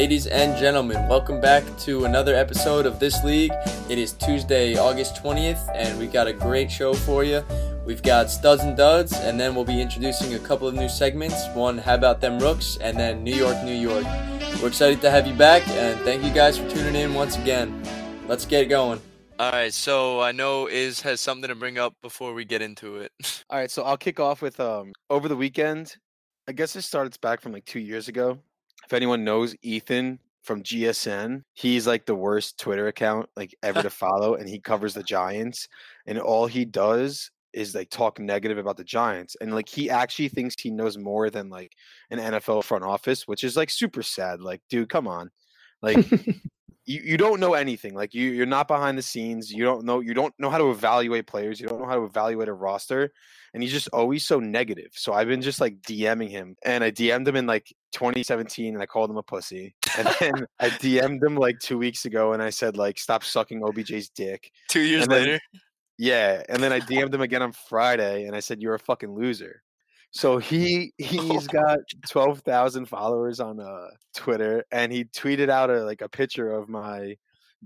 Ladies and gentlemen, welcome back to another episode of This League. It is Tuesday, August 20th, and we've got a great show for you. We've got studs and duds, and then we'll be introducing a couple of new segments. One, How About Them Rooks, and then New York, New York. We're excited to have you back, and thank you guys for tuning in once again. Let's get going. All right, so I know Iz has something to bring up before we get into it. All right, so I'll kick off with um over the weekend. I guess it starts back from like two years ago. If anyone knows Ethan from GSN, he's like the worst Twitter account like ever to follow, and he covers the Giants. And all he does is like talk negative about the Giants, and like he actually thinks he knows more than like an NFL front office, which is like super sad. Like, dude, come on, like. You, you don't know anything like you you're not behind the scenes you don't know you don't know how to evaluate players you don't know how to evaluate a roster and he's just always so negative. So I've been just like DMing him, and I DM'd him in like 2017, and I called him a pussy. And then I DM'd him like two weeks ago, and I said like, "Stop sucking OBJ's dick." Two years And then- later, Yeah, and then I DM'd him again on Friday, and I said, "You're a fucking loser." So he he's got twelve thousand followers on uh, Twitter, and he tweeted out a like a picture of my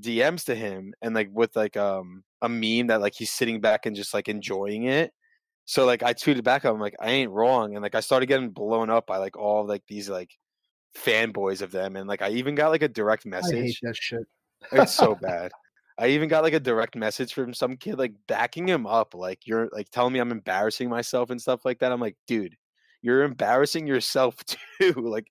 DMs to him, and like with like um a meme that like he's sitting back and just like enjoying it. So like I tweeted back, I'm like I ain't wrong, and like I started getting blown up by like all like these like fanboys of them, and like I even got like a direct I hate message. that shit. It's so bad. I even got like a direct message from some kid like backing him up, like you're like telling me I'm embarrassing myself and stuff like that. I'm like, dude, you're embarrassing yourself too. like,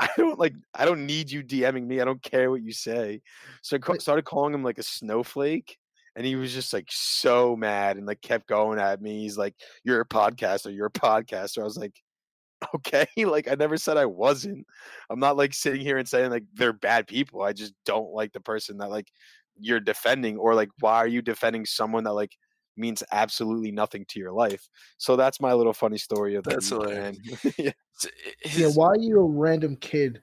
I don't like I don't need you DMing me. I don't care what you say. So I started calling him like a snowflake. And he was just like so mad and like kept going at me. He's like, You're a podcaster, you're a podcaster. I was like, Okay, like I never said I wasn't. I'm not like sitting here and saying like they're bad people. I just don't like the person that like you're defending or like why are you defending someone that like means absolutely nothing to your life so that's my little funny story of that. That's weekend. yeah. Yeah, why are you a random kid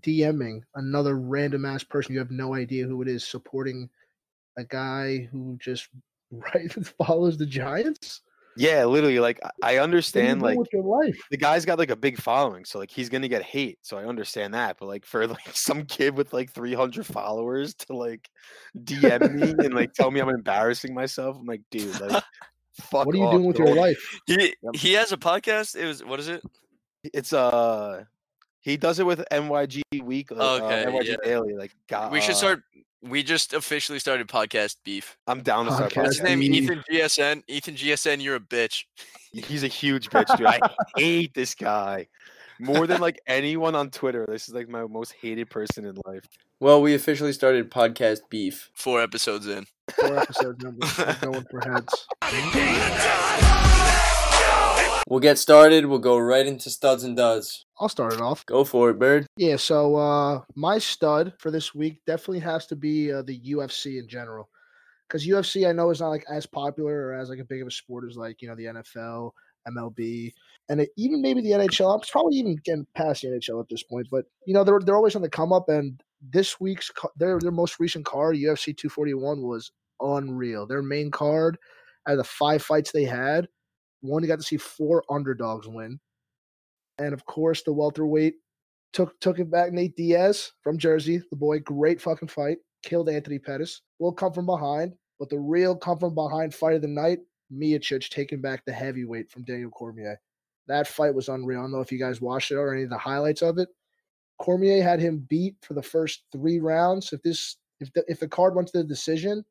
DMing another random ass person you have no idea who it is supporting a guy who just right follows the Giants? yeah literally like I- i you understand like with your life? the guy's got like a big following so like he's gonna get hate so i understand that but like for like some kid with like 300 followers to like dm me and like tell me i'm embarrassing myself i'm like dude like fuck What are you off, doing with bro. your life? he he has a podcast. It was what is it? it's uh he does it with nyg week uh, Okay, nyg yeah. daily like god We should uh, start. We just officially started podcast beef. i'm down to start Podcast What's his name? beef. Ethan GSN. Ethan GSN, you're a bitch. He's a huge bitch, dude. I hate this guy more than like anyone on Twitter. This is like my most hated person in life. Well, we officially started podcast beef. Four episodes in. Four episode number. We're going for heads. We'll get started. We'll go right into studs and duds. I'll start it off. Go for it, Bird. Yeah, so uh my stud for this week definitely has to be uh, the UFC in general. Because UFC, I know is not like as popular or as like a big of a sport as like you know the NFL, MLB, and it, even maybe the NHL. I'm probably even getting past the NHL at this point, but you know they're they're always on the come up. And this week's their their most recent card, UFC 241, was unreal. Their main card, out of the five fights they had, one you got to see four underdogs win, and of course the welterweight took took it back. Nate Diaz from Jersey, the boy, great fucking fight. Killed Anthony Pettis. Will come from behind, but the real come from behind fight of the night, Miocic taking back the heavyweight from Daniel Cormier. That fight was unreal. I don't know if you guys watched it or any of the highlights of it. Cormier had him beat for the first three rounds. If this if the if the card went to the decision,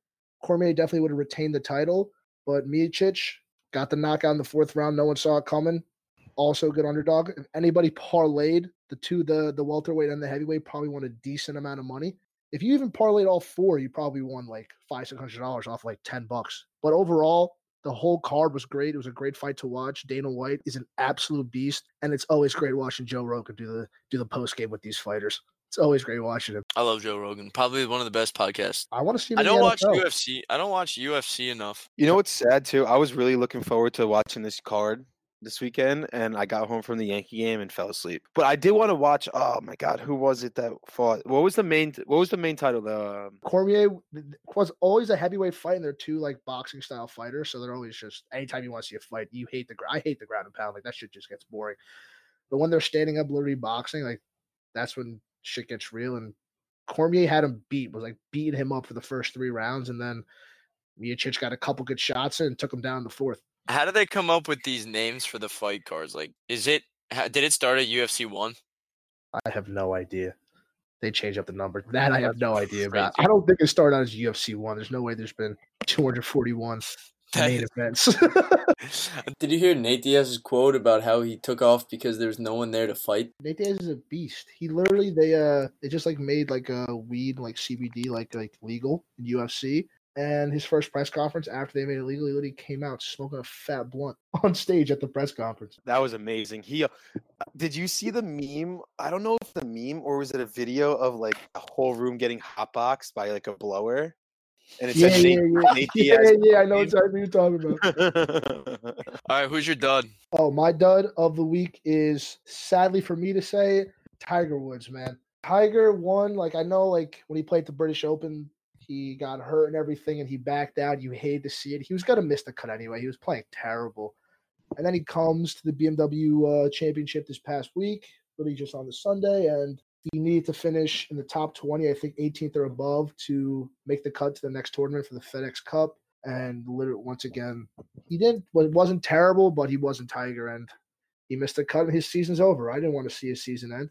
Cormier definitely would have retained the title. But Miocic got the knockout in the fourth round. No one saw it coming also good underdog. If anybody parlayed the two, the the welterweight and the heavyweight, probably won a decent amount of money. If you even parlayed all four, you probably won like five, six hundred dollars off like ten bucks. But overall, the whole card was great. It was a great fight to watch. Dana White is an absolute beast, and it's always great watching Joe Rogan do the do the post game with these fighters. It's always great watching him. I love Joe Rogan. Probably one of the best podcasts. I want to see. Him I don't watch NFL. UFC. I don't watch UFC enough. You know what's sad too? I was really looking forward to watching this card this weekend, and I got home from the Yankee game and fell asleep. But I did want to watch. Oh my god, who was it that fought? What was the main? What was the main title? Um, Cormier was always a heavyweight fight, and they're two like boxing style fighters, so they're always just anytime you want to see a fight, you hate the I hate the ground and pound, like that shit just gets boring. But when they're standing up, literally boxing, like that's when shit gets real. And Cormier had him beat, was like beating him up for the first three rounds, and then Miocic got a couple good shots and took him down the fourth. How do they come up with these names for the fight cards? Like, is it ha- did it start at UFC one? I have no idea. They change up the number. That I have no idea about. I don't think it started out as UFC one. There's no way there's been 241 That main is- events. Did you hear Nate Diaz's quote about how he took off because there was no one there to fight? Nate Diaz is a beast. He literally they uh they just like made like a weed like CBD like like legal in UFC. And his first press conference after they made it legal, he came out smoking a fat blunt on stage at the press conference. That was amazing. He uh, did you see the meme? I don't know if the meme or was it a video of like a whole room getting hotboxed by like a blower, and it's Yeah, said yeah, Nate, yeah. Nate yeah, yeah, I know exactly what you're talking about. All right, who's your dud? Oh, my dud of the week is sadly for me to say Tiger Woods, man. Tiger won. Like I know, like when he played the British Open, he got hurt and everything, and he backed out. You hate to see it. He was gonna miss the cut anyway. He was playing terrible, and then he comes to the BMW uh, Championship this past week, literally just on the Sunday, and he needed to finish in the top 20, I think 18th or above, to make the cut to the next tournament for the FedEx Cup. And literally, once again, he didn't. Well, it wasn't terrible, but he wasn't Tiger, and he missed the cut, and his season's over. I didn't want to see his season end.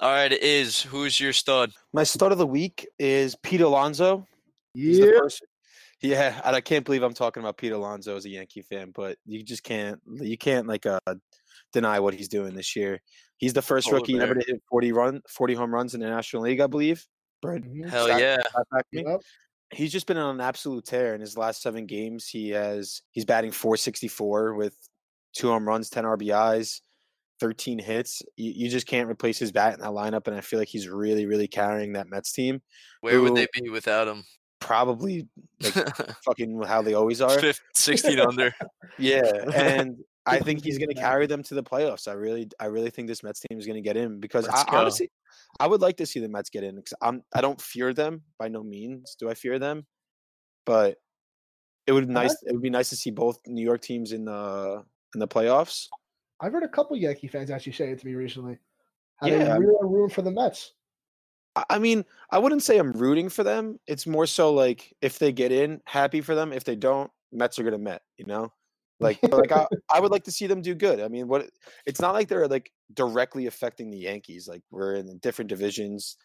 All right, it is who's your stud? My stud of the week is Pete Alonso. Yeah. Yeah, and I can't believe I'm talking about Pete Alonso as a Yankee fan, but you just can't you can't like uh deny what he's doing this year. He's the first Polar rookie ever to hit 40 run 40 home runs in the National League, I believe. Brad, Mhm. Hell yeah! Yep. He's just been on an absolute tear in his last seven games. He has he's batting 464 with two home runs, 10 RBIs, 13 hits. You, you just can't replace his bat in that lineup, and I feel like he's really, really carrying that Mets team. Where would they be without him? Probably like fucking how they always are. Fif- 16 under. Yeah, and I think he's going to carry them to the playoffs. I really, I really think this Mets team is going to get in because Let's I, go. honestly, I would like to see the Mets get in. Because I'm, I don't fear them by no means. Do I fear them? But it would be I- nice. It would be nice to see both New York teams in the in the playoffs. I've heard a couple Yankee fans actually say it to me recently. How Yeah, they I'm- really are rooting for the Mets. I- mean, I wouldn't say I'm rooting for them. It's more so like if they get in, happy for them. If they don't, Mets are gonna Met. You know, like like I, I would like to see them do good. I mean, what? It's not like they're like directly affecting the Yankees. Like we're in different divisions.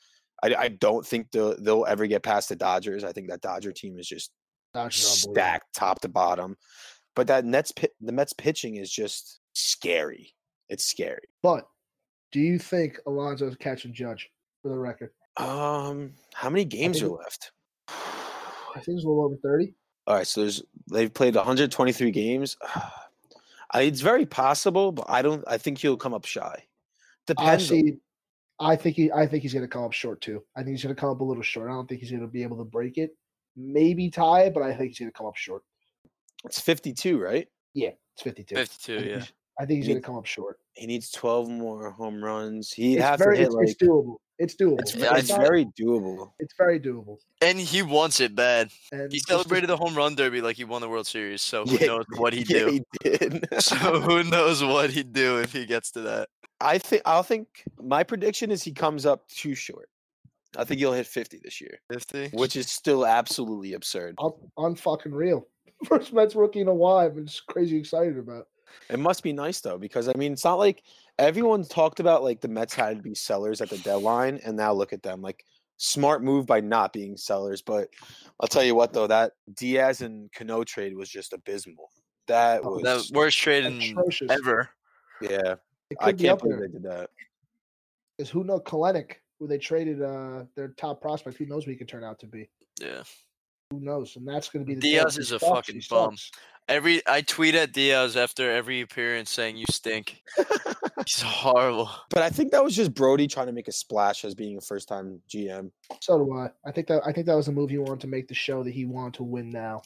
I, I don't think they'll they'll ever get past the Dodgers. I think that Dodger team is just Dodgers stacked top to bottom. But that Nets the Mets pitching is just scary. It's scary. But do you think Alonso's catching Judge for the record? Um, how many games are left? I think it's a little over 30. All right, so there's they've played 123 games. It's very possible, but I don't. I think he'll come up shy. I Depends. on- see. I think he. I think he's going to come up short too. I think he's going to come up a little short. I don't think he's going to be able to break it. Maybe tie, it, but I think he's going to come up short. It's 52, right? Yeah, it's 52. 52, I yeah. he's- I think he's going to come up short. He needs 12 more home runs. He'd It's have very. to hit It's, like. it's doable. It's doable. It's, Yeah, it's not- very doable. It's very doable. And he wants it bad. And He celebrated the home run derby like he won the World Series. So who Yeah, knows what he'd yeah, do? he did. So who knows what he'd do if he gets to that? I think. I'll think. My prediction is he comes up too short. I think he'll hit 50 this year, 50? which is still absolutely absurd. un, fucking real. First Mets rookie in a while. I'm just crazy excited about. It must be nice though, because I mean, it's not like everyone talked about like the Mets had to be sellers at the deadline, and now look at them. Like smart move by not being sellers. But I'll tell you what though, that Diaz and Cano trade was just abysmal. That Oh, was The worst trade in Atrocious. ever. yeah. I can't up believe there. they did that. Because who knows? Kelenic, who they traded uh their top prospect, who knows what he could turn out to be? Yeah. Who knows? And that's going to be the Diaz is a sucks, fucking he bum. sucks. Every I tweet at Diaz after every appearance saying you stink. He's horrible. But I think that was just Brodie trying to make a splash as being a first time GM. So do I. I think that I think that was a move he wanted to make the show that he wanted to win now,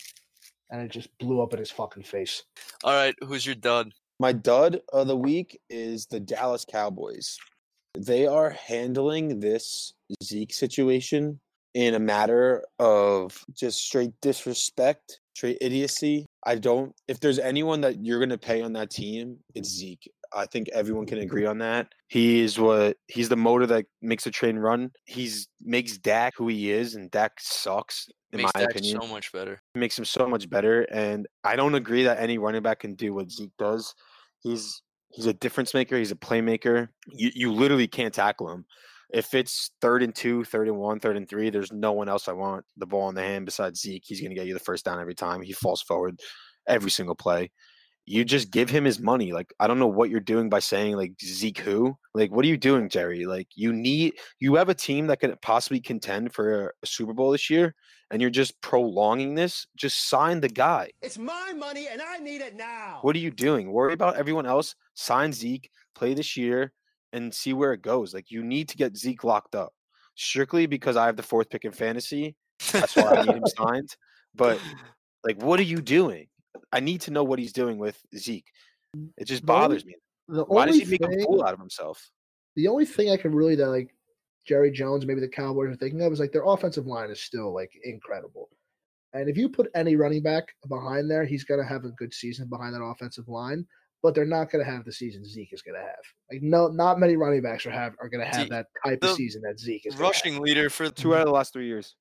and it just blew up in his fucking face. All right, who's your dud? My dud of the week is the Dallas Cowboys. They are handling this Zeke situation in a matter of just straight disrespect, straight idiocy. I don't, if there's anyone that you're going to pay on that team, it's Zeke. I think everyone can agree on that. He is what he's the motor that makes the train run. He's makes Dak who he is, and Dak sucks in Makes my Dak opinion. so much better. makes him so much better. And I don't agree that any running back can do what Zeke does. He's he's a difference maker. He's a playmaker. You you literally can't tackle him. If it's third and two, third and one, third and three, there's no one else I want the ball in the hand besides Zeke. He's going to get you the first down every time. He falls forward every single play. You just give him his money. Like I don't know what you're doing by saying like Zeke who. Like what are you doing, Jerry? Like you need you have a team that could possibly contend for a, a Super Bowl this year, and you're just prolonging this. Just sign the guy. It's my money and I need it now. What are you doing? Worry about everyone else. Sign Zeke, play this year, and see where it goes. Like you need to get Zeke locked up strictly because I have the fourth pick in fantasy. That's why I need him signed. But like, what are you doing? I need to know what he's doing with Zeke. Mm, it just The bothers me. The Why does he make a fool out of himself? the only thing I can really that like Jerry Jones, maybe the Cowboys are thinking of is like their offensive line is still like incredible. And if you put any running back behind there, he's gonna have a good season behind that offensive line. But they're not gonna have the season Zeke is gonna have. Like no, not many running backs are have are gonna have Zeke- that type of season that Zeke is. gonna have. Rushing leader for Two mm-hmm. out of the last three years.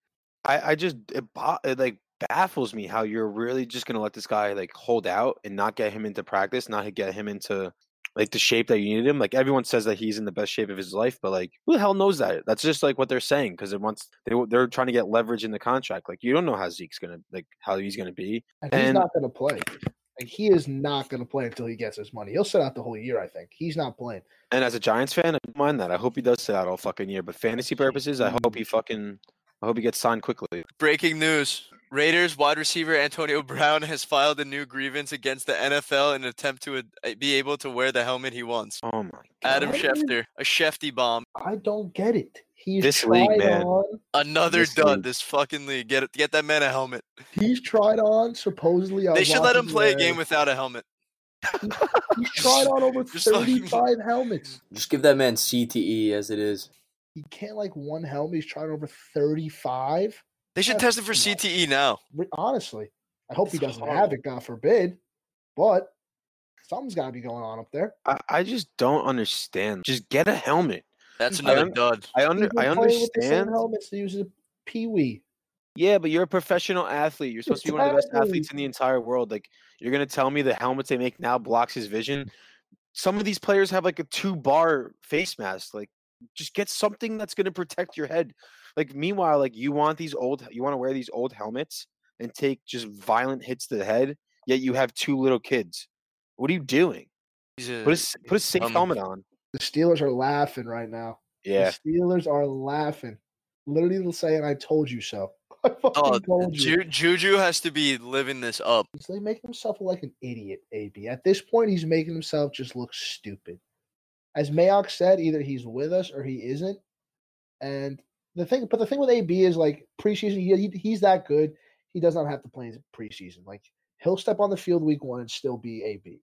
I, I just it, it like baffles me how you're really just gonna let this guy like hold out and not get him into practice, not get him into like the shape that you needed him. Like everyone says that he's in the best shape of his life, but like who the hell knows that? That's just like what they're saying because it wants they they're trying to get leverage in the contract. Like you don't know how Zeke's gonna like how he's gonna be. And he's not gonna play. Like he is not gonna play until he gets his money. He'll sit out the whole year. I think he's not playing. And as a Giants fan, I don't mind that. I hope he does sit out all fucking year. But fantasy purposes, I hope he fucking I hope he gets signed quickly. breaking news. Raiders wide receiver Antonio Brown has filed a new grievance against the NFL in an attempt to uh, be able to wear the helmet he wants. Oh my god. Adam Schefter, a Schefty bomb. I don't get it. He's This tried league, man. on. Another This dud. league. This fucking league. Get it, get that man a helmet. He's tried on. Supposedly, I They should let him watching play a game without a helmet. He's tried on over Just fucking- 35 helmets. Just give that man CTE as it is. He can't like one helmet. He's tried over 35. They should That's test him for. CTE now. Honestly, I hope he doesn't have it, God forbid. But something's got to be going on up there. I, I just don't understand. Just get a helmet. That's I another un- dud. I under He's I playing with the same understand. helmets he uses a Pee Wee. Yeah, but you're a professional athlete. You're supposed to be one of the best athletes in the entire world. Like you're gonna tell me the helmets they make now blocks his vision. Some of these players have like a two bar face mask. Like just get something that's gonna protect your head. Like meanwhile, like you want these old you want to wear these old helmets and take just violent hits to the head, yet you have two little kids. What are you doing? He's a, Put a s- put a safe um, helmet on. The Steelers are laughing right now. Yeah. The Steelers are laughing. Literally saying, I told you so. I Oh, told you. Ju- Juju has to be living this up. He's like making himself look like an idiot, AB. At this point, he's making himself just look stupid. As Mayock said, either he's with us or he isn't. And the thing, but the thing with AB is like preseason, he, he- he's that good. He does not have to play in preseason. Like he'll step on the field week one and still be AB.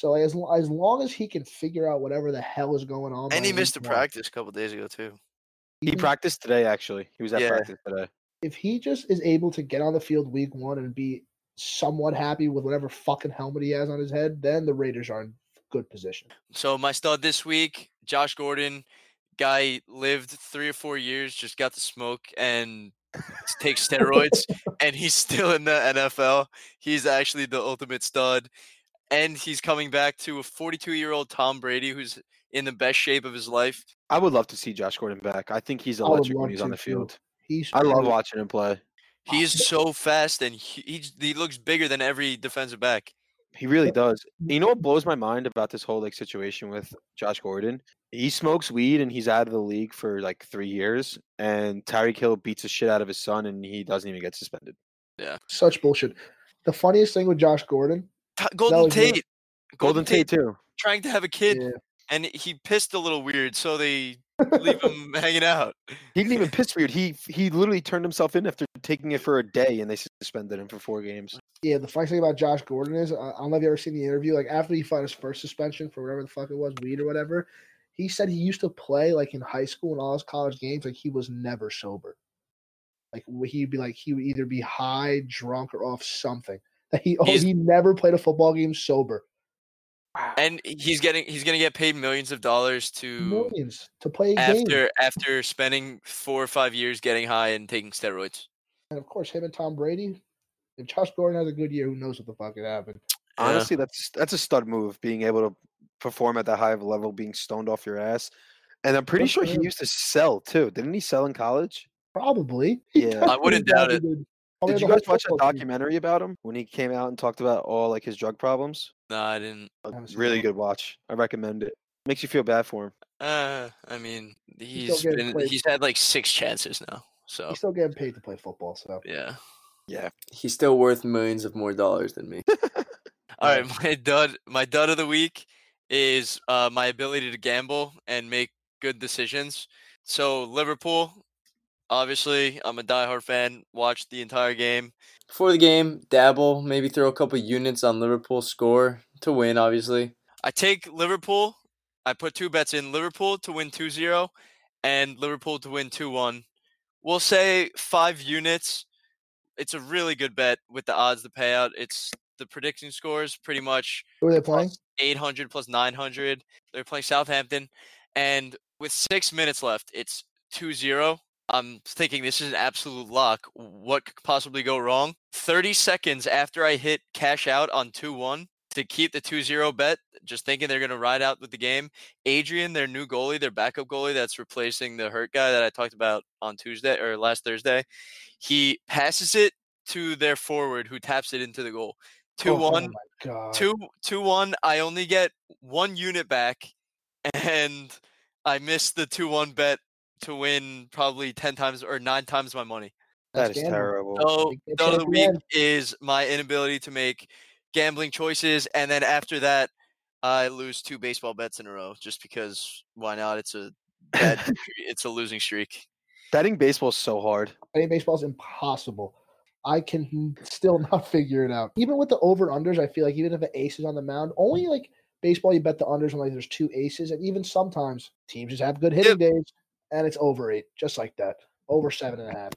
So like, as as long as he can figure out whatever the hell is going on, And he missed a week practice a couple days ago too. He even practiced today actually. He was at Yeah. practice today. if he just is able to get on the field week one and be somewhat happy with whatever fucking helmet he has on his head, then the Raiders are in good position. So my stud this week, Josh Gordon, guy lived three or four years, just got to smoke and take steroids, and he's still in the NFL. He's actually the ultimate stud, and he's coming back to a 42 year old Tom Brady who's in the best shape of his life. I would love to see Josh Gordon back. I think he's electric when he's on the field. He's I love watching him play. He's so fast, and he, he's- he looks bigger than every defensive back. He really does. You know what blows my mind about this whole like situation with Josh Gordon? He smokes weed and he's out of the league for like three years, and Tyreek Hill beats the shit out of his son, and he doesn't even get suspended. Yeah. Such bullshit. The funniest thing with Josh Gordon, T- Golden was good. Tate, Golden Tate too. trying to have a kid, yeah, and he pissed a little weird, so they leave him hanging out. He didn't even piss weird. He he literally turned himself in after taking it for a day, and they suspended him for four games. yeah. The funny thing about Josh Gordon is, uh, I don't know if you ever seen the interview. Like after he fought his first suspension for whatever the fuck it was, weed or whatever, he said he used to play like in high school and all his college games. Like he was never sober. Like he'd be like he would either be high, drunk, or off something. That he oh, he never played a football game sober. and he's getting he's gonna get paid millions of dollars to Millions to play a game. after after spending four or five years getting high and taking steroids. And of course, him and Tom Brady. If Josh Gordon has a good year, who knows what the fuck could happen? Yeah. Honestly, that's that's a stud move. Being able to perform at that high of a level, being stoned off your ass, and I'm pretty Good sure for he used to sell too. Didn't he sell in college? Probably. Yeah. I wouldn't doubt it. Probably Did you guys watch a football team. documentary about him when he came out and talked about all like his drug problems? No, I didn't. A haven't really good watch. I recommend it. Makes you feel bad for him. Uh, I mean, still he's getting been, he's had like six chances now. So He's still getting paid to play football, so yeah. Yeah. He's still worth millions of more dollars than me. All right, my dud my dud of the week is uh, my ability to gamble and make good decisions. So Liverpool, obviously, I'm a diehard fan. Watched the entire game. Before the game, dabble, maybe throw a couple units on Liverpool score to win, obviously. I take Liverpool. I put two bets in Liverpool to win 2-0 and Liverpool to win 2-1. We'll say 5 units. It's a really good bet with the odds the payout. It's the predicting scores pretty much who are they playing? 800 plus 900. They're playing Southampton. And with six minutes left, it's 2 0. I'm thinking this is an absolute lock. What could possibly go wrong? 30 seconds after I hit cash out on 2 1 to keep the 2 0 bet, just thinking they're going to ride out with the game. Adrian, their new goalie, their backup goalie that's replacing the hurt guy that I talked about on Tuesday or last Thursday, he passes it to their forward who taps it into the goal. 2 1 Oh my god. two two one i only get one unit back and i missed the two one bet to win probably 10 times or nine times my money That That's is gambling. terrible. so Big of the week again. is my inability to make gambling choices and then after that i lose two baseball bets in a row just because why not it's a bad it's a losing streak Betting baseball is so hard. Betting baseball is impossible. I can still not figure it out. Even with the over unders, I feel like even if an ace is on the mound, only like baseball, you bet the unders when like there's two aces, and even sometimes teams just have good hitting days, and it's over eight, just like that, over seven and a half.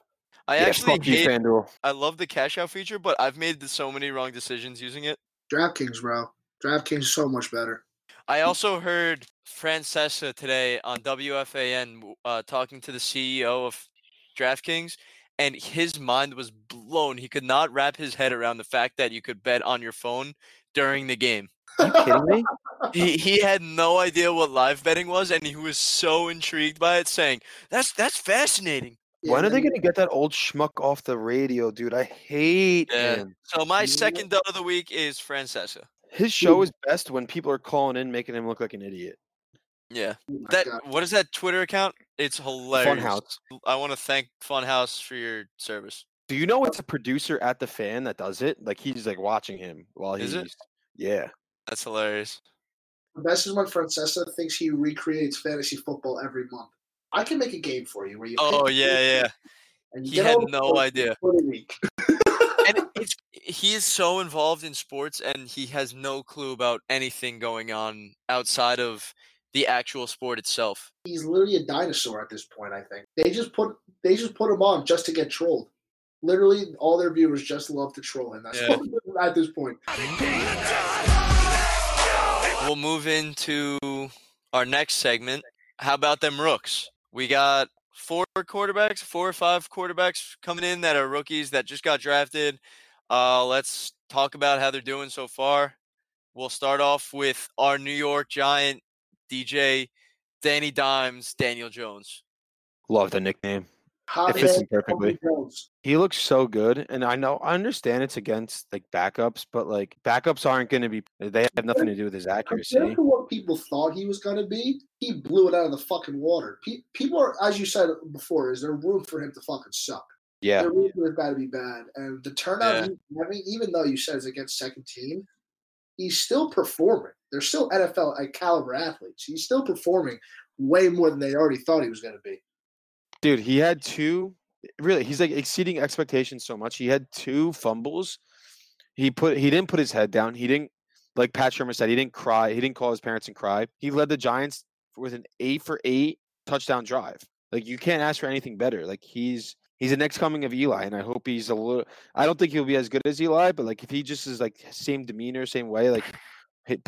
i yeah, actually fuck hate, FanDuel. i love the cash out feature but i've made so many wrong decisions using it DraftKings, bro. DraftKings is so much better. I also heard Francesa today on WFAN w- uh, talking to the CEO of DraftKings, and his mind was blown. He could not wrap his head around the fact that you could bet on your phone during the game. Kidding me? He, he had no idea what live betting was, and he was so intrigued by it, saying, "That's that's fascinating." when are they gonna get that old schmuck off the radio, dude? I hate Yeah. him. So my Yeah. second dud of the week is Francesa. His show is best when people are calling in, making him look like an idiot. Yeah, Oh that God. what is that Twitter account? It's hilarious. Funhouse. I want to thank Funhouse for your service. Do you know it's a producer at the fan that does it? Like he's like watching him while he's Is it? Yeah. That's hilarious. The best is when Francesa thinks he recreates fantasy football every month. I can make a game for you where you. Oh yeah, yeah. And He had no idea. week. And it's he is so involved in sports and he has no clue about anything going on outside of the actual sport itself. He's literally a dinosaur at this point. I think they just put they just put him on just to get trolled. Literally, all their viewers just love to troll him. That's Yeah. at this point. We'll move into our next segment. How about them rooks? We got four quarterbacks, four or five quarterbacks coming in that are rookies that just got drafted. Uh, let's talk about how they're doing so far. We'll start off with our New York Giant DJ, Danny Dimes, Daniel Jones. Love the nickname. Hot It fits hand him perfectly. He looks so good, and I know I understand it's against like backups, but like backups aren't going to be. They have nothing to do with his accuracy. Compared to what people thought he was going to be, he blew it out of the fucking water. People are, as you said before, is there room for him to fucking suck? Yeah, There room for his bad to be bad, and the turnout. Yeah. He's having, even though you said it's against second team, he's still performing. They're still NFL like, caliber athletes. He's still performing way more than they already thought he was going to be. Dude, he had two. Really, he's like exceeding expectations so much. He had two fumbles. He put he didn't put his head down. He didn't like Pat Shurmur said. He didn't cry. He didn't call his parents and cry. He led the Giants with an eight for eight touchdown drive. Like you can't ask for anything better. Like he's he's the next coming of Eli, and I hope he's a little. I don't think he'll be as good as Eli, but like if he just is like same demeanor, same way, like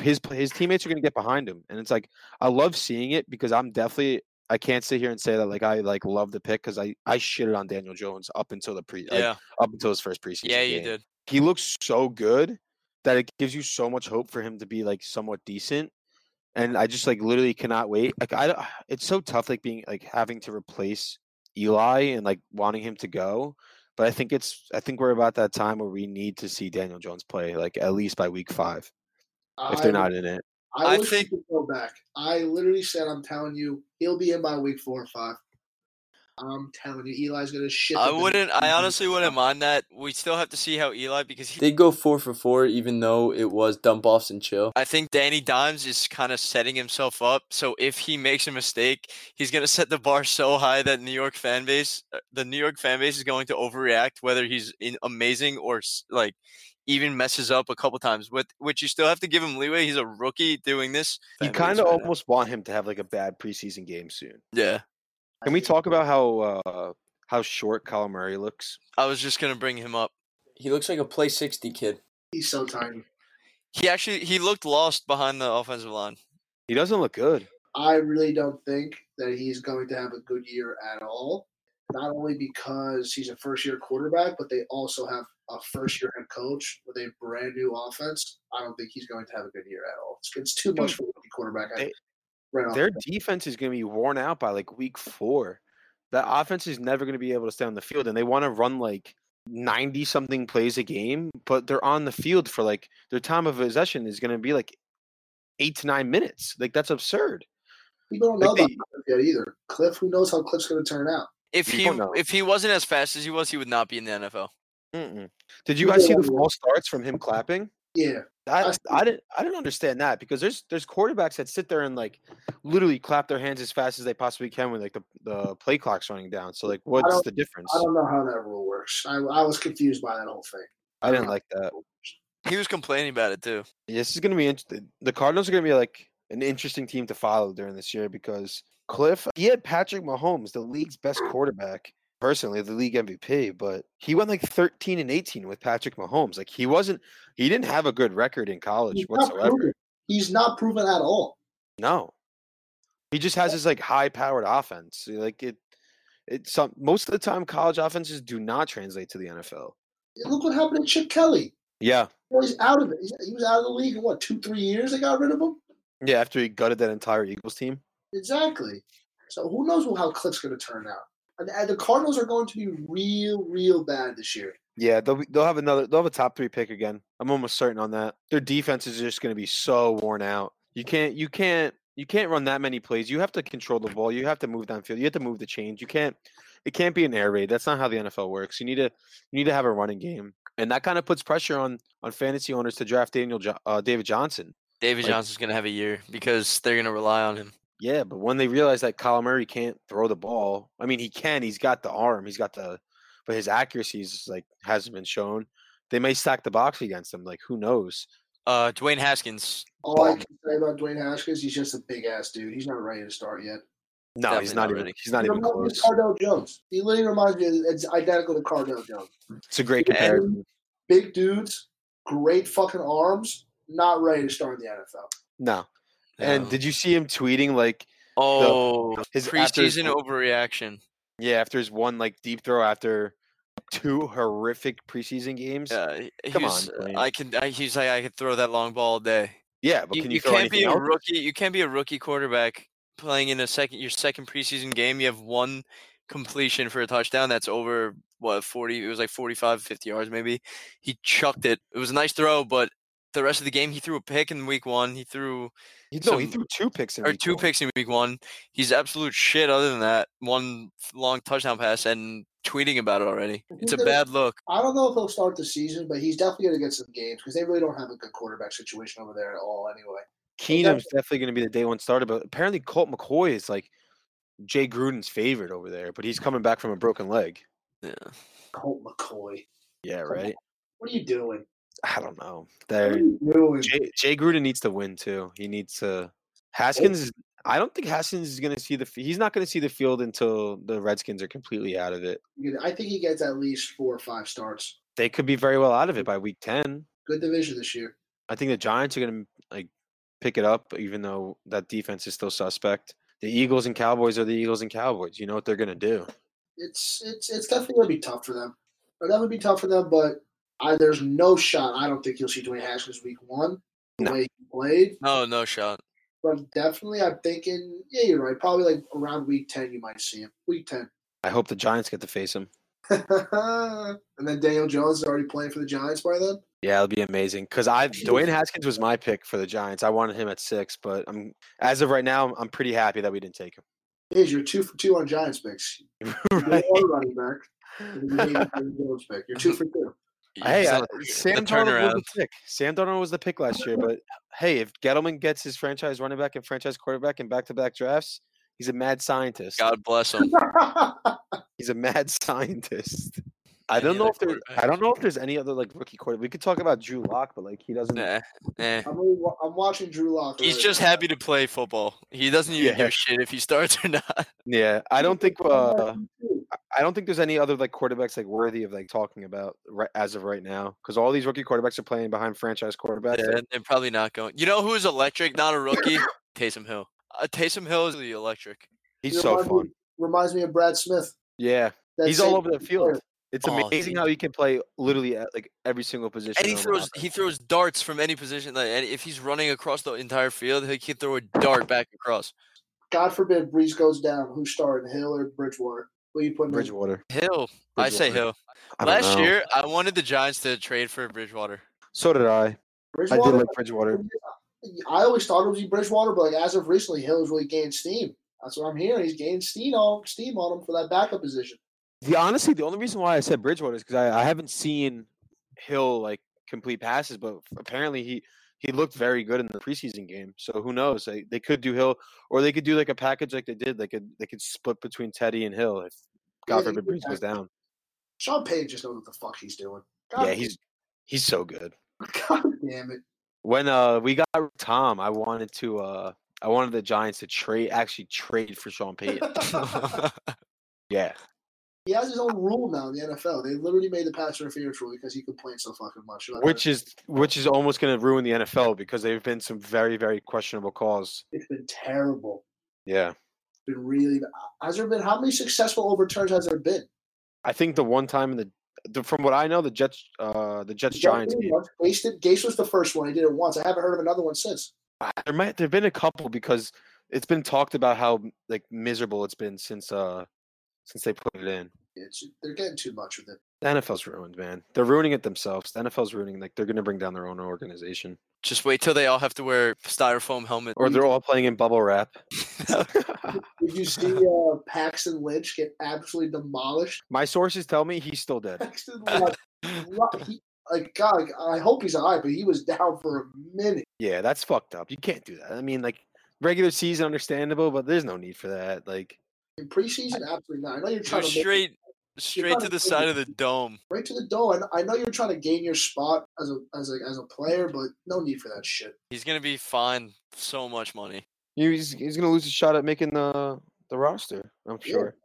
his his teammates are going to get behind him, and it's like I love seeing it because I'm definitely I can't sit here and say that like I like love the pick because I I shitted on Daniel Jones up until the pre like, Yeah. up until his first preseason. Yeah, you game. did. He looks so good that it gives you so much hope for him to be like somewhat decent. And I just like literally cannot wait. Like I, don't- it's so tough like being like having to replace Eli and like wanting him to go. But I think it's I think we're about that time where we need to see Daniel Jones play like at least by week five if they're not in it. I, I wish think- go back. I literally said, I'm telling you, he'll be in by week four or five. I'm telling you, Eli's gonna shit. I wouldn't. I honestly wouldn't mind that. We still have to see how Eli because he. They go four for four, even though it was dump offs and chill. I think Danny Dimes is kind of setting himself up. So if he makes a mistake, he's gonna set the bar so high that New York fan base, uh, the New York fan base, is going to overreact whether he's in amazing or like even messes up a couple times. With which you still have to give him leeway. He's a rookie doing this. You kind of right now. almost want him to have like a bad preseason game soon. Yeah. Can we talk about how uh how short Kyler Murray looks? I was just gonna bring him up. He looks like a play 60 kid. He's so tiny. He actually he looked lost behind the offensive line. He doesn't look good. I really don't think that he's going to have a good year at all. Not only because he's a first year quarterback, but they also have a first year head coach with a brand new offense. I don't think he's going to have a good year at all. It's, it's too much for a rookie quarterback. They- right Their the bat. defense is going to be worn out by like week four. That offense is never going to be able to stay on the field, and they want to run like ninety something plays a game, but they're on the field for like their time of possession is going to be like eight to nine minutes. Like that's absurd. People don't like know about they- Kliff yet either. Kliff, who knows how Kliff's going to turn out? If We he know. if he wasn't as fast as he was, he would not be in the NFL. Mm-mm. Did you guys see the don't false starts from him clapping? Yeah, I, I. I didn't I didn't understand that because there's there's quarterbacks that sit there and like literally clap their hands as fast as they possibly can when like the, the play clock's running down. So like what's the difference? I don't know how that rule works. I, I was confused by that whole thing. I didn't like that. He was complaining about it too. This is gonna be interesting. The Cardinals are gonna be like an interesting team to follow during this year because Kliff he had Patrick Mahomes, the league's best quarterback. Personally, the league MVP, but he went like 13 and 18 with Patrick Mahomes. Like he wasn't, he didn't have a good record in college He's whatsoever. proven. He's not proven at all. No. He just has this like high powered offense. Like it it's some most of the time college offenses do not translate to the NFL. Look what happened to Chip Kelly. Yeah. He's out of it. He was out of the league in what two, three years. They got rid of him. Yeah, after he gutted that entire Eagles team. Exactly. So who knows how Kliff's going to turn out? And, and the Cardinals are going to be real, real bad this year. Yeah, they'll be, they'll have another they'll have a top 3 pick again. I'm almost certain on that. Their defense is just going to be so worn out. You can't you can't you can't run that many plays. You have to control the ball. You have to move downfield. You have to move the chains. You can't it can't be an air raid. That's not how the NFL works. You need to you need to have a running game. And that kind of puts pressure on on fantasy owners to draft Daniel uh, David Johnson. David Like- Johnson's gonna have a year because they're gonna rely on him. Yeah, but when they realize that Kyle Murray can't throw the ball, I mean, he can. He's got the arm. He's got the, but his accuracy is like hasn't been shown. They may stack the box against him. Like who knows? Uh, Dwayne Haskins. All I can say about Dwayne Haskins, he's just a big ass dude. He's not ready to start yet. No, he's not not even. ready. He's not he even reminds me close. of Cardale Jones. He literally reminds me. It's identical to Cardale Jones. It's a great And- comparison. Big dudes, great fucking arms, not ready to start in the NFL. No. And did you see him tweeting like, oh, his- his preseason goal- overreaction. yeah, after his one like deep throw after two horrific preseason games? Yeah, Come on, I can. I, he's like I could throw that long ball all day. Yeah, but You, can you, you throw can't be a else? rookie. You can't be a rookie quarterback playing in a second your second preseason game. You have one completion for a touchdown. That's over what forty. It was like 45, 50 yards maybe. He chucked it. It was a nice throw, but the rest of the game he threw a pick in week one. He threw He, no, he threw two picks in or week two one. picks in week one. He's absolute shit. Other than that, one long touchdown pass and tweeting about it already. It's a bad look. I don't know if he'll start the season, but he's definitely going to get some games because they really don't have a good quarterback situation over there at all. Anyway, Keenum's definitely going to be the day one starter, but apparently Colt McCoy is like Jay Gruden's favorite over there, but he's coming back from a broken leg. Yeah. Colt McCoy, Yeah, right. what are you doing? I don't know. There. Jay, Jay Gruden needs to win too. He needs to. Oh. Haskins. I don't think Haskins is going to see the. He's not going to see the field until the Redskins are completely out of it. I think he gets at least four or five starts. They could be very well out of it by week ten. Good division this year. I think the Giants are going to. like pick it up, even though that defense is still suspect. The Eagles and Cowboys are the Eagles and Cowboys. You know what they're gonna do. It's it's it's definitely gonna be tough for them. It'll definitely be tough for them, but I, there's no shot. I don't think you'll see Dwayne Haskins week one the No. way he played. No, no shot. But definitely, I'm thinking. Yeah, you're right. Probably like around week ten, you might see him. Week ten. I hope the Giants get to face him. and then Daniel Jones is already playing for the Giants by then. Yeah, it'll be amazing. Because I Dwayne Haskins was my pick for the Giants. I wanted him at six, but I'm as of right now, I'm pretty happy that we didn't take him. Is you're two for two on Giants picks. You're running back. and you made Daniel Jones pick. You're two for two. Hey, Is uh, Sam the Darnold was the pick. Sam Darnold was the pick last year, but hey, if Gettleman gets his franchise running back and franchise quarterback in back-to-back drafts, he's a mad scientist. God bless him. He's a mad scientist. I don't know if there, I don't know if there's any other like rookie quarterback. We could talk about Drew Lock, but like he doesn't. Nah, eh. I'm, really I'm watching Drew Lock. He's right just now. happy to play football. He doesn't even Yeah. give a shit if he starts or not. Yeah, I don't think. Uh, Too. I don't think there's any other like quarterbacks like worthy of like talking about right, as of right now because all these rookie quarterbacks are playing behind franchise quarterbacks. Yeah, that- they're probably not going. You know who's electric? Not a rookie. Taysom Hill. Uh, Taysom Hill is the electric. he's He so fun. me- Reminds me of Brad Smith. Yeah, That he's all over the player. field. It's Oh, amazing dude. how he can play literally at like every single position. And he throws offense. he throws darts from any position. Like, and if he's running across the entire field, he can throw a dart back across. God forbid Brees goes down. Who's starting, Hill or Bridgewater? Who you putting in? Bridgewater. Hill. I say Hill. I Last know. year, I wanted the Giants to trade for Bridgewater. so did I. I did like Bridgewater. I always thought it was Bridgewater, but like as of recently, Hill's really gained steam. That's what I'm hearing. He's gained steam on steam on him for that backup position. The honestly, the only reason why I said Bridgewater is because I, I haven't seen Hill like complete passes, but apparently he he looked very good in the preseason game. So who knows? They, they could do Hill, or they could do like a package like they did. They could they could split between Teddy and Hill if Yeah, God they forbid Brees goes down. Sean Payton just knows what the fuck he's doing. God, Yeah, he's he's so good. God damn it. When uh we got Tom, I wanted to uh I wanted the Giants to trade actually trade for Sean Payton. yeah. He has his own rule now in the NFL. They literally made the pass interference rule because he complains so fucking much. Which is which is almost going to ruin the NFL because there have been some very very questionable calls. it's been terrible. Yeah. It's been really. Has there been how many successful overturns has there been? I think the one time in the, the from what I know the Jets uh the Jets Giants did it game once. Gase, did, Gase was the first one. He did it once. I haven't heard of another one since. uh, there might there've been a couple because it's been talked about how like miserable it's been since uh since they put it in. It's they're getting too much with it. The NFL's ruined, man. They're ruining it themselves. The NFL's ruining like they're going to bring down their own organization Just wait till they all have to wear styrofoam helmets. or they're all playing in bubble wrap. Did you see uh, Paxton Lynch get absolutely demolished? My sources tell me he's still dead. Paxton like, he, like God, like, I hope he's alive, but he was down for a minute. Yeah, that's fucked up. You can't do that. I mean, like regular season, understandable, but there's no need for that. Like, In preseason, absolutely not. I know you're trying to make, straight straight trying to to the do side of the dome. right to the door. And I know you're trying to gain your spot as a as a as a player, but no need for that shit. He's gonna be fined so much money. he's he's gonna lose a shot at making the the roster. I'm Yeah. sure.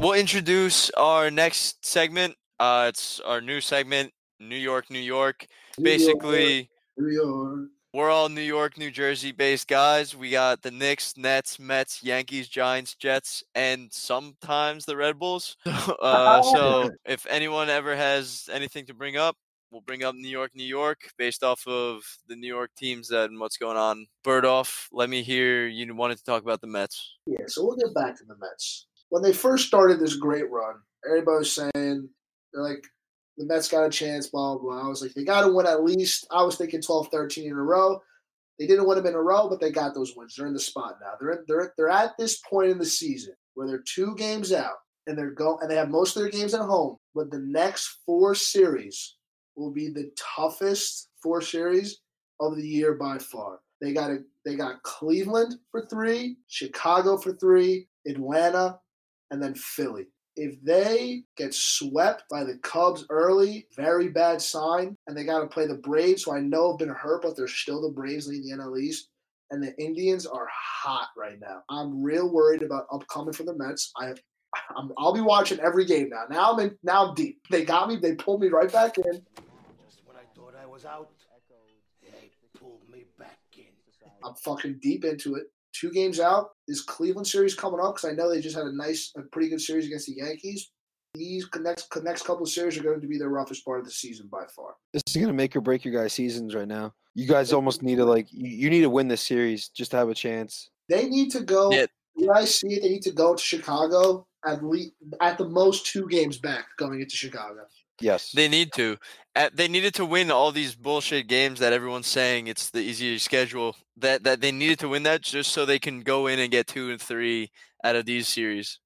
We'll introduce our next segment. Uh, it's our new segment, New York, New York. New York, Basically, New York. We're all New York, New Jersey based guys. We got the Knicks, Nets, Mets, Yankees, Giants, Jets, and sometimes the Red Bulls. uh, so if anyone ever has anything to bring up, we'll bring up New York, New York, based off of the New York teams and what's going on. Bird off, let me hear you wanted to talk about the Mets. Yeah, so we'll get back to the Mets. When they first started this great run, everybody was saying they're like the Mets got a chance, blah blah. blah. I was like, they got to win at least. I was thinking 12, 13 in a row. They didn't win them in a row, but they got those wins. They're in the spot now. They're they're they're at this point in the season where they're two games out and they're go and they have most of their games at home. But the next four series will be the toughest four series of the year by far. They got a, they got Cleveland for three, Chicago for three, Atlanta, and then Philly. If they get swept by the Cubs early, very bad sign, and they got to play the Braves, who I know have been hurt, but they're still the Braves leading the NL East. And the Indians are hot right now. I'm real worried about upcoming for the Mets. I I'm, I'll be watching every game now. Now I'm in. Now I'm deep. They got me. They pulled me right back in. Just when I thought I was out, they pulled me back in. I'm fucking deep into it. Two games out. This Cleveland series coming up because I know they just had a nice, a pretty good series against the Yankees. These next next couple of series are going to be the roughest part of the season by far. This is gonna make or break your guys' seasons right now. You guys almost need to like you, you need to win this series just to have a chance. They need to go. Yeah. When I see it, they need to go to Chicago at least at the most two games back going into Chicago. Yes. They need to. Uh, They needed to win all these bullshit games that everyone's saying it's the easier schedule. That that they needed to win that just so they can go in and get two and three out of these series.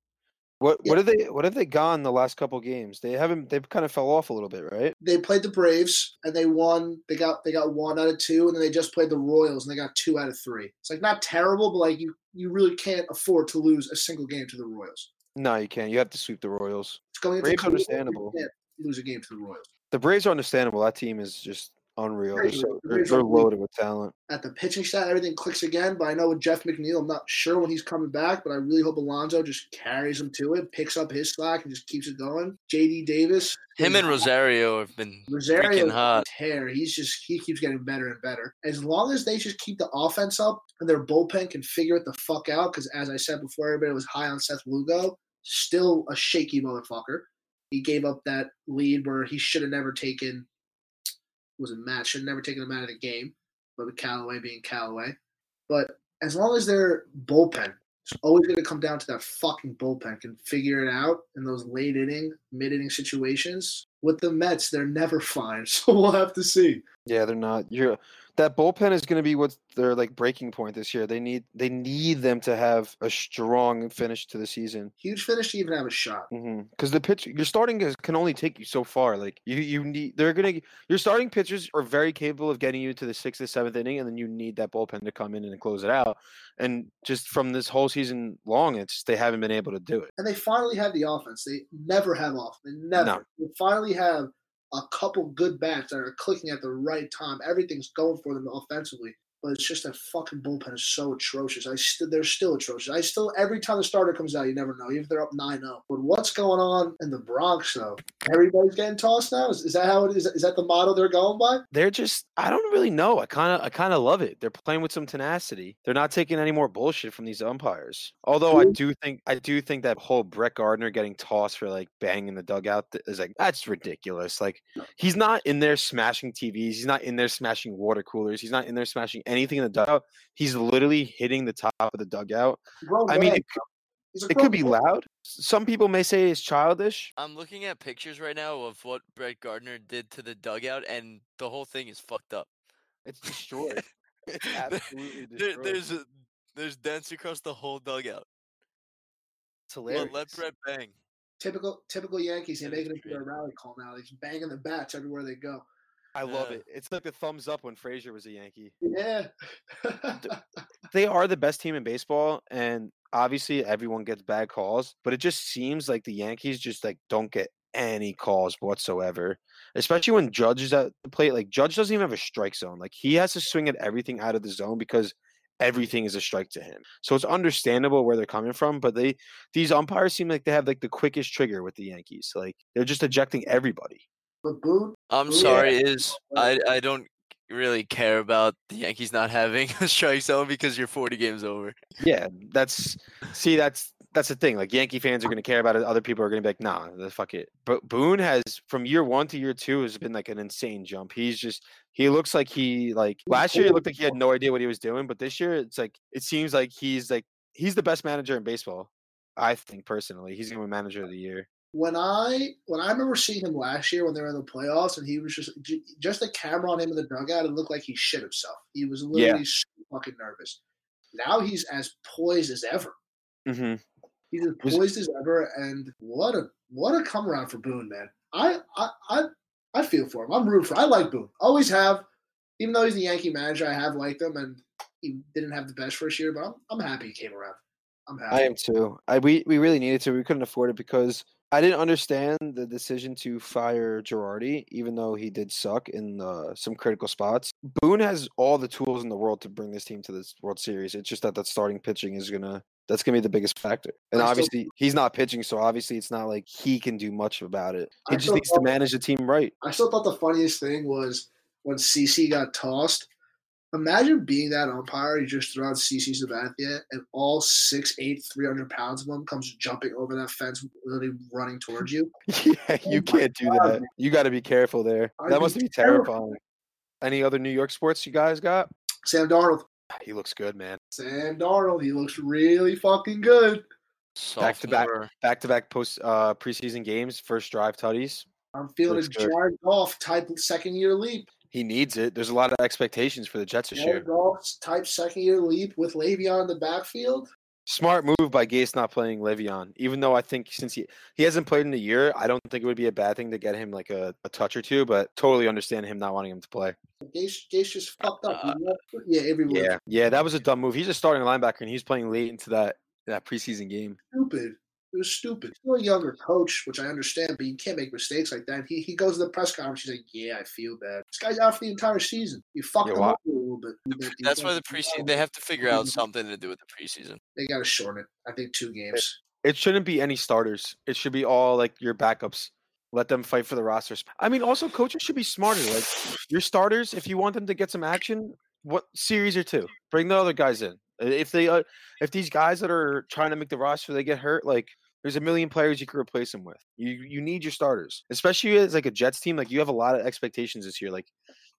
What Yeah. what have they what have they gone the last couple games? They haven't they've kind of fell off a little bit, right? They played the Braves and they won. They got they got one out of two, and then they just played the Royals and they got two out of three. It's like not terrible, but like you you really can't afford to lose a single game to the Royals. No, you can't. You have to sweep the Royals. It's going into Braves understandable. Can't lose a game to the Royals. The Braves are understandable. That team is just unreal. They're, so, they're, they're loaded with talent. At the pitching stat, everything clicks again. But I know with Jeff McNeil, I'm not sure when he's coming back, but I really hope Alonso just carries him to it, picks up his slack, and just keeps it going. JD Davis, Him and Rosario have been Rosario freaking hot. hair. He's just he keeps getting better and better. As long as they just keep the offense up and their bullpen can figure it the fuck out, because as I said before, everybody was high on Seth Lugo. Still a shaky motherfucker. He gave up that lead where he should have never taken. Was a match should have never taken him out of the game, but with Callaway being Callaway. But as long as their bullpen, it's always going to come down to that fucking bullpen can figure it out in those late inning, mid inning situations. With the Mets, they're never fine, so we'll have to see. Yeah, they're not. You're that bullpen is going to be what's their like breaking point this year. They need they need them to have a strong finish to the season. Huge finish to even have a shot. Mm-hmm. Because the pitch, your starting is, can only take you so far. Like you, you need they're gonna your starting pitchers are very capable of getting you to the sixth or seventh inning, and then you need that bullpen to come in and close it out. And just from this whole season long, it's they haven't been able to do it. And they finally have the offense. They never have off. They never. They finally have a couple good bats that are clicking at the right time. Everything's going for them offensively. But it's just that fucking bullpen is so atrocious. I st- they're still atrocious. I still every time the starter comes out, you never know. Even if they're up 9-0. But what's going on in the Bronx though? Everybody's getting tossed now. Is, is that how it is? Is that the motto they're going by? They're just I don't really know. I kind of I kind of love it. They're playing with some tenacity. They're not taking any more bullshit from these umpires. Although I do think I do think that whole Brett Gardner getting tossed for like banging the dugout is like that's ridiculous. Like he's not in there smashing TVs. He's not in there smashing water coolers. He's not in there smashing anything in the dugout. He's literally hitting the top of the dugout. Grown I mean, it, bro. He's a it could be loud. Some people may say it's childish. I'm looking at pictures right now of what Brett Gardner did to the dugout, and the whole thing is fucked up. It's destroyed. it's There- absolutely there- destroyed. there's a, there's dents across the whole dugout. it's Let, hilarious. let Brett bang. Typical typical Yankees. They That make is it into a rally call now. They're just banging the bats everywhere they go. I love Yeah. it. It's like the thumbs up when Frazier was a Yankee. Yeah. they are the best team in baseball and obviously everyone gets bad calls but it just seems like the yankees just like don't get any calls whatsoever especially when judge is at the plate like judge doesn't even have a strike zone like he has to swing at everything out of the zone because everything is a strike to him so it's understandable where they're coming from but they these umpires seem like they have like the quickest trigger with the yankees like they're just ejecting everybody but Boone, I'm Yeah. sorry, is I I don't really care about the Yankees not having a strike zone because you're 40 games over. yeah that's see that's that's the thing like yankee fans are going to care about it other people are going to be like nah the fuck it. But boone has from year one to year two has been like an insane jump. He's just he looks like he like last year it looked like he had no idea what he was doing but this year it's like it seems like he's like he's the best manager in baseball i think personally. He's going to be manager of the year when I when I remember seeing him last year when they were in the playoffs, and he was just just the camera on him in the dugout, it looked like he shit himself. He was literally so fucking nervous. Now he's as poised as ever. mm-hmm. He's as poised as ever, and what a what a come around for Boone, man. I I I, I feel for him. I'm rooting for. I like Boone. Always have. Even though he's the Yankee manager, I have liked him, and he didn't have the best first year, but I'm, I'm happy he came around. I'm happy. I am too. I we, we really needed to. We couldn't afford it because I didn't understand the decision to fire Girardi, even though he did suck in uh, some critical spots. Boone has all the tools in the world to bring this team to this World Series. It's just that that starting pitching is gonna That's gonna be the biggest factor. And I still- obviously, he's not pitching, so obviously, it's not like he can do much about it. He I just still needs to manage the team right. I still thought the funniest thing was when CC got tossed. Imagine being that umpire. You just throw out CC Sabathia, and all 6'8", 300 pounds of him comes jumping over that fence, literally running towards you. yeah, Oh you my can't do God, that. You got to be careful there. I'd that must be terrified. terrifying. Any other New York sports you guys got? Sam Darnold. He looks good, man. Sam Darnold. He looks really fucking good. Back to back. Back to back post uh preseason games, first drive tutties. I'm feeling a Looks good. Jared Goff type second year leap. He needs it. There's a lot of expectations for the Jets this Jared year. Goff type second year leap with Le'Veon in the backfield. Smart move by Gase not playing Le'Veon. Even though I think since he he hasn't played in a year, I don't think it would be a bad thing to get him like a, a touch or two. But totally understand him not wanting him to play. Gase, Gase just fucked up. Uh, he left- yeah, everywhere. Yeah, yeah, that was a dumb move. He's a starting linebacker and he's playing late into that that preseason game. stupid. It was stupid. Still a younger coach, which I understand, but you can't make mistakes like that. He he goes to the press conference. He's like, "Yeah, I feel bad. This guy's out for the entire season. You fucked Yeah, him up a little bit." That's why the preseason they have to figure out something to do with the preseason. They got to shorten it. I think two games. It shouldn't be any starters. It should be all like your backups. Let them fight for the roster. sp- I mean, also coaches should be smarter. Like your starters, if you want them to get some action, what series or two, bring the other guys in. If they, uh, if these guys that are trying to make the roster, they get hurt, like there's a million players you can replace them with. You you need your starters, especially as like a Jets team. Like you have a lot of expectations this year. Like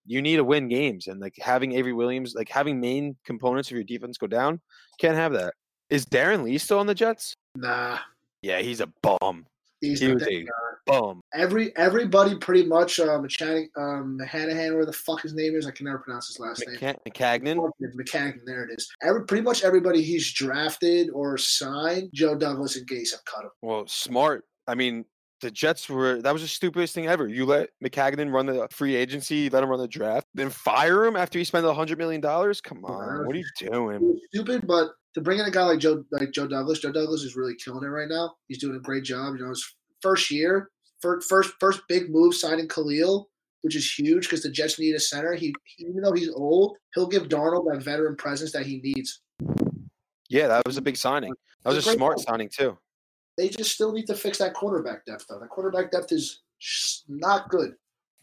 you need to win games, and like having Avery Williamson, like having main components of your defense go down, can't have that. Is Darron Lee still on the Jets? Nah, Yeah, he's a bum. He's He was a bum. Every everybody pretty much. Um, Channing, um, Hanahan, where the fuck his name is, I can never pronounce his last name. McCa- Maccagnan. Mechanic, there it is. Every pretty much everybody he's drafted or signed, Joe Douglas and Gase have cut him. Well, smart. I mean, the Jets were that was the stupidest thing ever. You let Maccagnan run the free agency, let him run the draft, then fire him after he spent a hundred million dollars. Come on, what are you doing? stupid, but to bring in a guy like Joe like Joe Douglas, Joe Douglas is really killing it right now. He's doing a great job. You know, his first year, first first first big move signing Kalil, which is huge because the Jets need a center. He, even though he's old, he'll give Darnold that veteran presence that he needs. Yeah, that was a big signing. That was a smart sign. signing too. They just still need to fix that quarterback depth though. That quarterback depth is not good.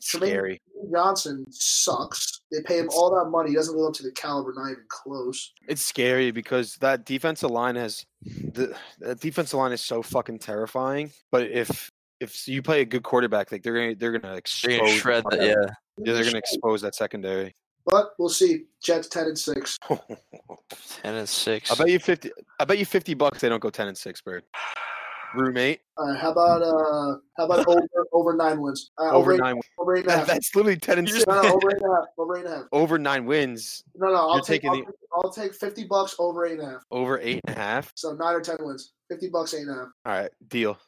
Trumaine Scary. Johnson sucks. They pay him all that money. He doesn't live up to the caliber, not even close. It's scary because that defensive line has the, the defensive line is so fucking terrifying. But if if you play a good quarterback, like they're gonna they're gonna expose They're gonna shred that, yeah. yeah they're gonna expose that secondary. But we'll see. Jets ten and six. Ten and six. I bet you fifty. I bet you fifty bucks they don't go ten and six, Bird. Roommate Uh, how about uh, how about over over nine wins? Uh, over eight- nine. over eight and a that's literally ten and six. No, no, over eight and a half. Over eight and a half. Over nine wins. No, no, I'll take. I'll, the- take I'll take fifty bucks over eight and a half. Over eight and a half. So nine or ten wins. Fifty bucks, eight and a half. All right, deal.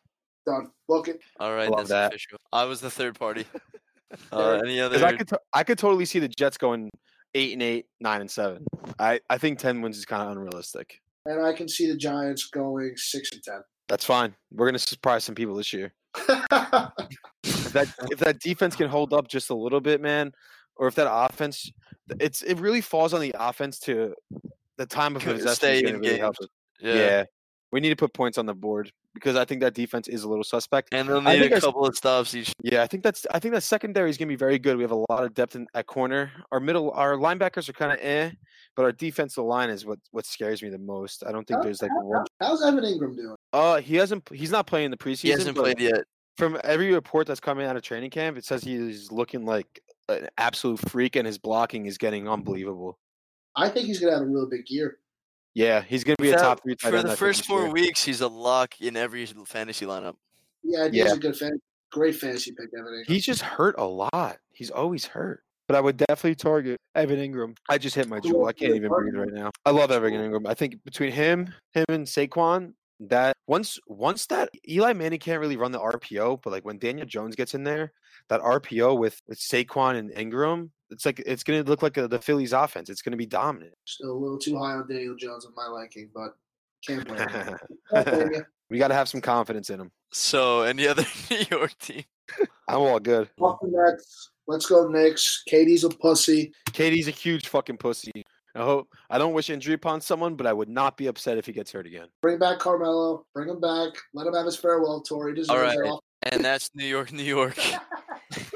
Done. Book it. All right, love that's that. official. I was the third party. Uh, any other? I could, to- I could totally see the Jets going eight and eight, nine and seven. I, I think ten wins is kind of unrealistic. And I can see the Giants going six and ten. That's fine. We're gonna surprise some people this year. If that if that defense can hold up just a little bit, man, or if that offense, it's it really falls on the offense to the time of Co- possession. stay in really games. yeah. yeah, we need to put points on the board because I think that defense is a little suspect. And they'll need think a I s- couple of stops each. Yeah, I think that's I think that secondary is gonna be very good. We have a lot of depth in at corner. Our middle, our linebackers are kind of eh, but our defensive line is what what scares me the most. I don't think How- there's like how- one. How's Evan Engram doing? Uh, he hasn't. He's not playing the preseason. He hasn't played yet. From every report that's coming out of training camp, it says he's looking like an absolute freak, and his blocking is getting unbelievable. I think he's gonna have a real big year. Yeah, he's gonna be a Without- top three tight For end. the I first four year. weeks, he's a lock in every fantasy lineup. Yeah, he's Yeah. a good fan. Great fantasy pick, Evan Engram. He's just hurt a lot. He's always hurt. But I would definitely target Evan Engram. I just hit my jewel. I can't even breathe right now. I love Evan Engram. I think between him, him and Saquon, that once once that Eli Manning can't really run the RPO, but like when Daniel Jones gets in there, that RPO with with Saquon and Engram, it's like it's gonna look like a, the Phillies offense. It's gonna be dominant. Still a little too high on Daniel Jones in my liking, but can't blame him. You. we got to have some confidence in him. So, any other New York team? I'm all good. Fuck the Nets. Let's go Knicks. KD's a pussy. KD's a huge fucking pussy. I hope I don't wish injury upon someone, but I would not be upset if he gets hurt again. Bring back Carmelo. Bring him back. Let him have his farewell tour. He deserves All it. right. Off- And that's New York, New York.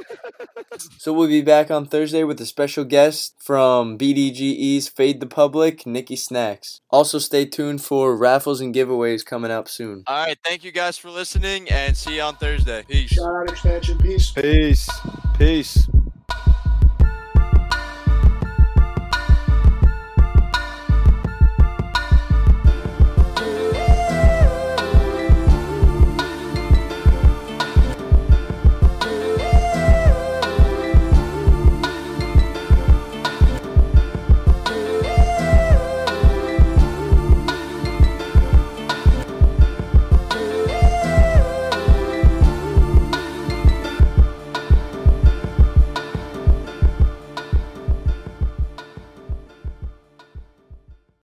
So we'll be back on Thursday with a special guest from BDGE's Fade the Public, Nikki Snacks. Also stay tuned for raffles and giveaways coming up soon. All right. Thank you guys for listening and see you on Thursday. Peace. Shout out expansion. Peace. Peace. Peace.